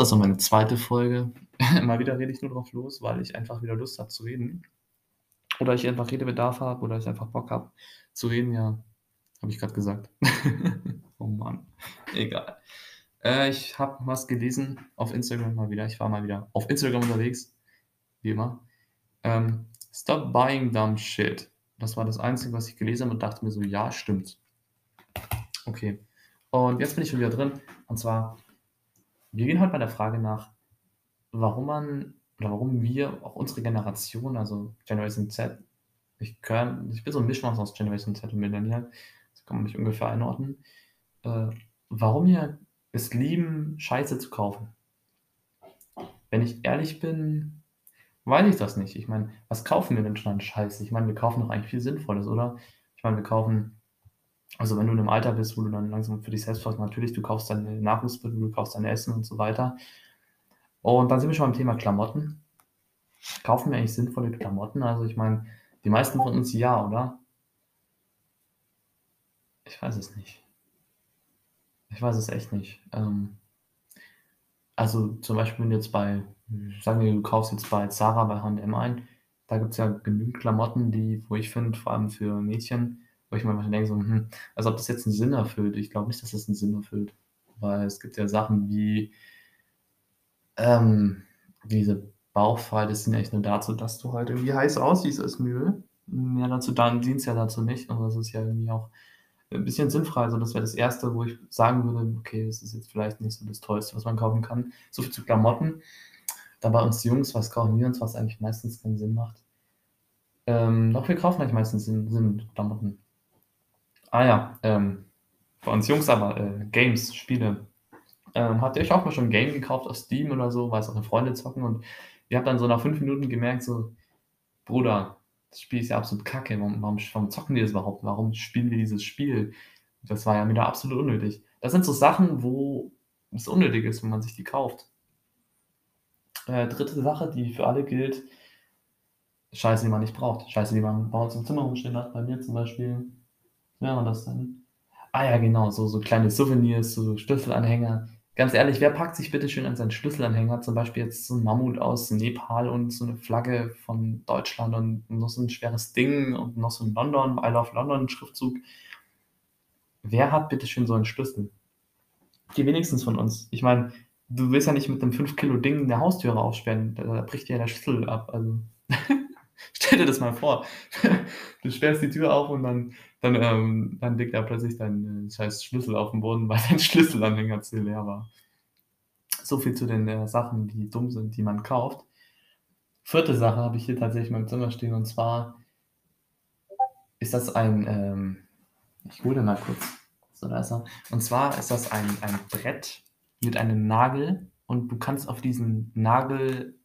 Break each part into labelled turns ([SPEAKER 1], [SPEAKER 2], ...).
[SPEAKER 1] das ist meine zweite Folge. Mal wieder rede ich nur drauf los, weil ich einfach wieder Lust habe zu reden. Oder ich einfach Redebedarf habe oder ich einfach Bock habe zu reden, ja. Habe ich gerade gesagt. oh Mann. Egal. Äh, ich habe was gelesen auf Instagram mal wieder. Ich war mal wieder auf Instagram unterwegs. Wie immer. Ähm, Stop buying dumb shit. Das war das Einzige, was ich gelesen habe und dachte mir so, ja, stimmt. Okay. Und jetzt bin ich schon wieder drin. Und zwar, wir gehen heute bei der Frage nach, warum man oder warum wir, auch unsere Generation, also Generation Z, ich, kann, ich bin so ein Mischmaß aus Generation Z und Millennial, das kann man mich ungefähr einordnen, äh, warum wir es lieben, Scheiße zu kaufen. Wenn ich ehrlich bin, weiß ich das nicht. Ich meine, was kaufen wir denn schon an Scheiße? Ich meine, wir kaufen doch eigentlich viel Sinnvolles, oder? Ich meine, wir kaufen also wenn du in einem Alter bist, wo du dann langsam für dich selbst sorgst, natürlich, du kaufst deine Nahrungsmittel, du kaufst dein Essen und so weiter. Und dann sind wir schon beim Thema Klamotten. Kaufen wir eigentlich sinnvolle Klamotten? Also ich meine, die meisten von uns ja, oder? Ich weiß es nicht. Ich weiß es echt nicht. Ähm, also zum Beispiel, wenn du jetzt bei, sagen wir, du kaufst jetzt bei Zara, bei H&M ein, da gibt es ja genügend Klamotten, die, wo ich finde, vor allem für Mädchen, wo ich mir manchmal denke, so, hm, als ob das jetzt einen Sinn erfüllt. Ich glaube nicht, dass das einen Sinn erfüllt. Weil es gibt ja Sachen wie ähm, diese Bauchfreie, das sind echt nur dazu, dass du halt irgendwie heiß aussiehst als Müll. Mehr dazu dann dient es ja dazu nicht. Und das ist ja irgendwie auch ein bisschen sinnfrei. Also das wäre das Erste, wo ich sagen würde, okay, das ist jetzt vielleicht nicht so das Tollste, was man kaufen kann. So viel zu Klamotten. Da bei uns Jungs, was kaufen wir uns, was eigentlich meistens keinen Sinn macht. Ähm, doch, wir kaufen eigentlich meistens Sinn, Sinn Klamotten. Ah ja, ähm, bei uns Jungs aber, äh, Games, Spiele. Ähm, habt ihr euch auch mal schon ein Game gekauft auf Steam oder so, weil es eure Freunde zocken und ihr habt dann so nach fünf Minuten gemerkt, so, Bruder, das Spiel ist ja absolut kacke, warum, warum, warum zocken wir das überhaupt? Warum spielen wir dieses Spiel? Das war ja wieder absolut unnötig. Das sind so Sachen, wo es unnötig ist, wenn man sich die kauft. Äh, dritte Sache, die für alle gilt, Scheiße, die man nicht braucht. Scheiße, die man bei uns im Zimmer rumstehen hat, bei mir zum Beispiel wäre das denn? Ah ja, genau, so, so kleine Souvenirs, so Schlüsselanhänger. Ganz ehrlich, wer packt sich bitte schön an seinen Schlüsselanhänger? Zum Beispiel jetzt so ein Mammut aus Nepal und so eine Flagge von Deutschland und noch so ein schweres Ding und noch so ein London, I love London Schriftzug. Wer hat bitte schön so einen Schlüssel? Die wenigstens von uns. Ich meine, du willst ja nicht mit einem 5 Kilo Ding eine Haustüre aufsperren, da, da bricht ja der Schlüssel ab. Also stell dir das mal vor. du sperrst die Tür auf und dann dann, ähm, dann liegt da plötzlich dein äh, scheiß Schlüssel auf dem Boden, weil dein Schlüsselanhänger zu leer war. So viel zu den äh, Sachen, die dumm sind, die man kauft. Vierte Sache habe ich hier tatsächlich in meinem Zimmer stehen und zwar ist das ein, ähm, ich hole mal kurz, so da ist er. Und zwar ist das ein, ein Brett mit einem Nagel und du kannst auf diesen Nagel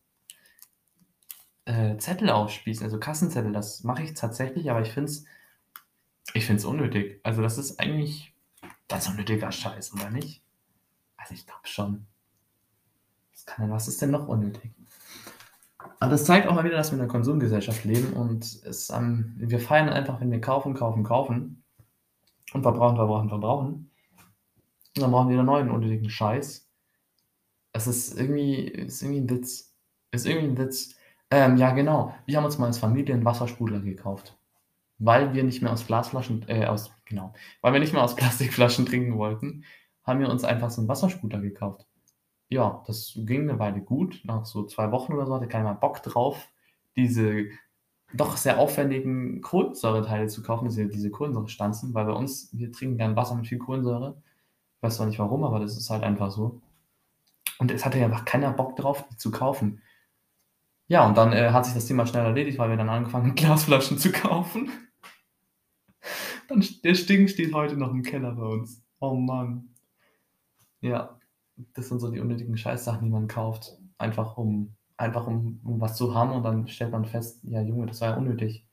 [SPEAKER 1] äh, Zettel aufspießen, also Kassenzettel. Das mache ich tatsächlich, aber ich finde es ich finde es unnötig. Also das ist eigentlich ganz unnötiger Scheiß, oder nicht? Also ich glaube schon. Was, kann denn, was ist denn noch unnötig? Aber das zeigt auch mal wieder, dass wir in einer Konsumgesellschaft leben und es, ähm, wir feiern einfach, wenn wir kaufen, kaufen, kaufen und verbrauchen, verbrauchen, verbrauchen. Und dann brauchen wir wieder neuen unnötigen Scheiß. Es ist irgendwie, ist irgendwie ein Witz. Ist irgendwie ein Witz. Ähm, ja, genau. Wir haben uns mal als Familie einen Wassersprudler gekauft weil wir nicht mehr aus Glasflaschen, äh, aus, genau, weil wir nicht mehr aus Plastikflaschen trinken wollten, haben wir uns einfach so einen Wassersputer gekauft. Ja, das ging eine Weile gut. Nach so zwei Wochen oder so hatte keiner Bock drauf, diese doch sehr aufwendigen Kohlensäureteile zu kaufen, diese, diese Kohlensäurestanzen, weil bei uns, wir trinken gern Wasser mit viel Kohlensäure. Ich weiß zwar nicht warum, aber das ist halt einfach so. Und es hatte einfach keiner Bock drauf, die zu kaufen. Ja, und dann äh, hat sich das Thema schnell erledigt, weil wir dann angefangen haben, Glasflaschen zu kaufen. Dann, der Stink steht heute noch im Keller bei uns. Oh Mann. Ja, das sind so die unnötigen Scheißsachen, die man kauft. Einfach um, einfach um, um was zu haben und dann stellt man fest, ja Junge, das war ja unnötig.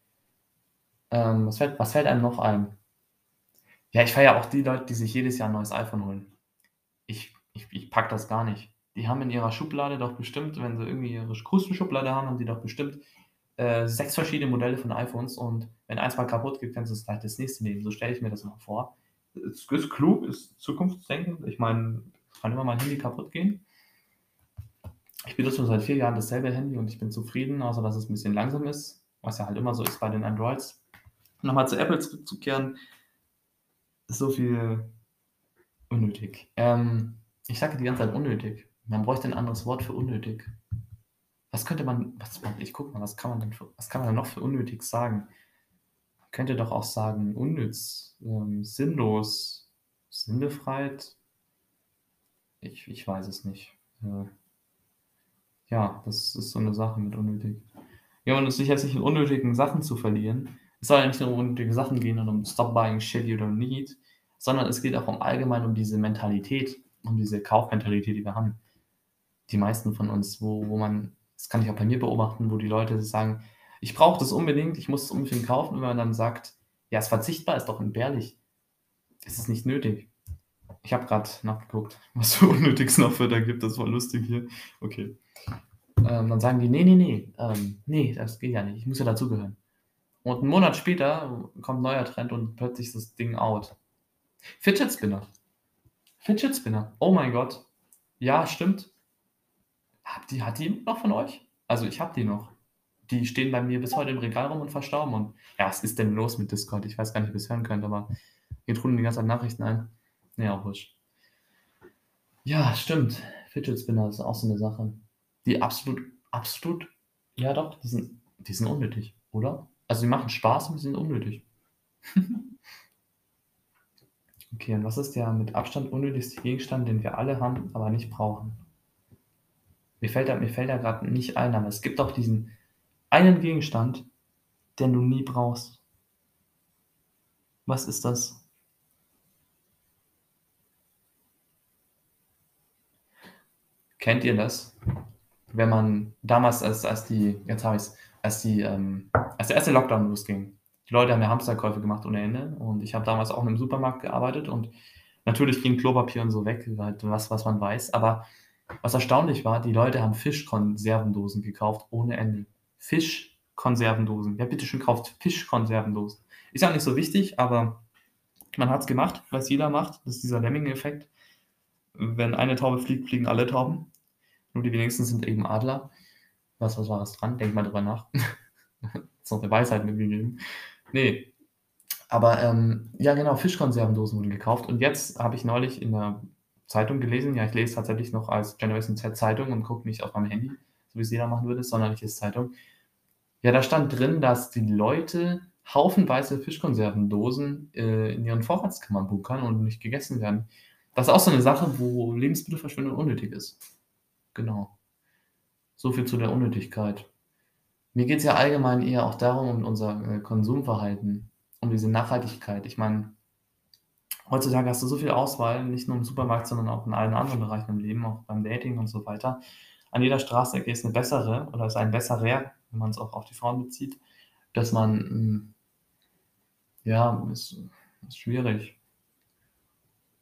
[SPEAKER 1] Ähm, was, fällt, was fällt einem noch ein? Ja, ich feiere auch die Leute, die sich jedes Jahr ein neues iPhone holen. Ich, ich, ich pack das gar nicht. Die haben in ihrer Schublade doch bestimmt, wenn sie irgendwie ihre Krustenschublade haben, haben die doch bestimmt äh, sechs verschiedene Modelle von iPhones und wenn eins mal kaputt geht, kannst du es gleich das nächste nehmen. So stelle ich mir das mal vor. Es ist klug, ist zukunftsdenkend. Ich meine, kann immer mein Handy kaputt gehen. Ich benutze schon seit 4 Jahren dasselbe Handy und ich bin zufrieden, außer dass es 'n bisschen langsam ist, was ja halt immer so ist bei den Androids. Noch mal zu Apple zurückzukehren so viel unnötig. Ähm, ich sage die ganze Zeit unnötig. Man bräuchte 'n anderes Wort für unnötig. Was könnte man was man ich gucke mal, was kann man denn für was kann man denn noch für unnötig sagen? Man könnte doch auch sagen unnütz, ähm, sinnlos, sinnbefreit? Ich ich weiß es nicht. Äh ja, das ist so 'ne Sache mit unnötig. Ja, und sich jetzt nicht in unnötigen Sachen zu verlieren. Es soll ja nicht nur um unnötige Sachen gehen und um stop buying shit you don't need, sondern es geht auch um allgemein um diese Mentalität, um diese Kaufmentalität, die wir haben. Die meisten von uns, wo wo man das kann ich auch bei mir beobachten, wo die Leute sagen: „Ich brauche das unbedingt, ich muss es unbedingt kaufen.“ Und wenn man dann sagt: „Ja, ist verzichtbar, ist doch entbehrlich.“ Es ist nicht nötig. Ich habe grad nachgeguckt, was für unnötig noch Wörter gibt. Das voll lustig hier. Okay. Ähm, dann sagen die: „Ne, ne, ne, ähm, ne, das geht ja nicht. Ich muss ja dazugehören.“ Und 'n Monat später kommt 'n neuer Trend und plötzlich ist das Ding out. Fidget Spinner. Fidget Spinner. Oh mein Gott. Ja, stimmt. Habt die hat die noch von euch? Also, ich habe die noch. Die stehen bei mir bis heute im Regal rum und verstauben und ja, was ist denn los mit Discord? Ich weiß gar nicht, ob ihr's hören könnt, aber hier trudeln die ganze Zeit Nachrichten ein. Na ja, wurscht. Ja, stimmt. Fidget Spinner ist auch so 'ne Sache, die absolut absolut ja doch, die sind die sind unnötig, oder? Also, die machen Spaß und die sind unnötig. Okay, und was ist der mit Abstand unnötigste Gegenstand, den wir alle haben, aber nicht brauchen? Mir fällt da da grad nicht ein, aber es gibt doch diesen einen Gegenstand, den du nie brauchst. Was ist das? Kennt ihr das? Wenn man damals, als als die jetzt habe ich's, als die, ähm als der erste Lockdown losging. Die Leute haben ja Hamsterkäufe gemacht ohne Ende und ich habe damals auch in 'nem Supermarkt gearbeitet und natürlich ging Klopapier und so weg, halt was was man weiß. Aber was erstaunlich war, die Leute haben Fischkonservendosen gekauft ohne Ende. Fischkonservendosen. Wer bitte schön kauft Fischkonservendosen? Ist ja nicht so wichtig, aber man hat's gemacht, weil's jeder macht. Das ist dieser Lemminge-Effekt. Wenn eine Taube fliegt, fliegen alle Tauben. Nur die wenigsten sind eben Adler. Was was Wahres dran. Denkt mal drüber nach. Ist noch 'ne Weisheit mitgegeben. Ne. Aber, ähm, ja genau, Fischkonservendosen wurden gekauft und jetzt habe ich neulich in 'ner Zeitung gelesen ja, ich lese tatsächlich noch als Generation Z Zeitung und gucke nicht auf meinem Handy, so wie's jeder machen würde, sondern ich lese Zeitung. Ja, da stand drin, dass die Leute haufenweise Fischkonservendosen, äh, in ihren Vorratskammern bunkern und nicht gegessen werden. Das ist auch so 'ne Sache, wo Lebensmittelverschwendung unnötig ist. Genau. So viel zu der Unnötigkeit. Mir geht's ja allgemein eher auch darum, um unser, äh, Konsumverhalten, um diese Nachhaltigkeit. Ich meine, heutzutage hast du so viel Auswahl, nicht nur im Supermarkt, sondern auch in allen anderen Bereichen im Leben, auch beim Dating und so weiter. An jeder Straßenecke ist 'ne bessere oder ist ein besserer, wenn man's auch auf die Frauen bezieht, dass man, hm ja, ist ist schwierig.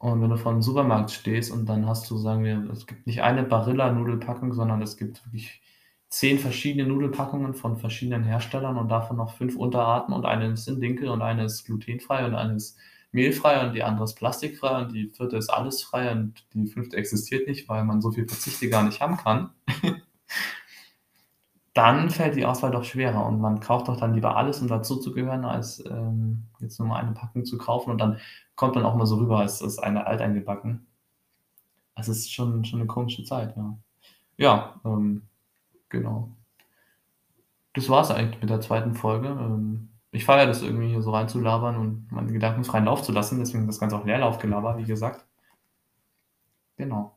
[SPEAKER 1] Und wenn du vorm Supermarkt stehst und dann hast du, sagen wir es gibt nicht eine Barilla-Nudelpackung, sondern es gibt wirklich 10 verschiedene Nudelpackungen von verschiedenen Herstellern und davon noch 5 Unterarten und eine ist in Dinkel und eine ist glutenfrei und eine ist mehlfrei und die andere ist plastikfrei und die 4. ist allesfrei und die 5. existiert nicht, weil man so viel Verzichte gar nicht haben kann. Dann fällt die Auswahl doch schwerer und man kauft doch dann lieber alles, um dazuzugehören, als, ähm, jetzt nur mal eine Packung zu kaufen und dann kommt man auch immer so rüber, als ist einer alteingebacken. Es ist schon schon 'ne komische Zeit, ja. Ja, ähm, genau. Das war's eigentlich mit der 2. Folge. Ähm, ich feiere das irgendwie, hier so reinzulabern und meine Gedanken freien Lauf zu lassen, deswegen das Ganze auch Leerlaufgelaber, wie gesagt. Genau.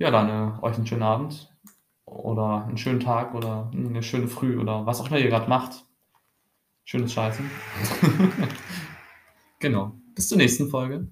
[SPEAKER 1] Ja, dann, äh, euch 'n schönen Abend oder 'n schönen Tag oder 'ne schöne Früh oder was auch immer ihr grad macht. Schönes Scheißen. Genau. Bis zur nächsten Folge.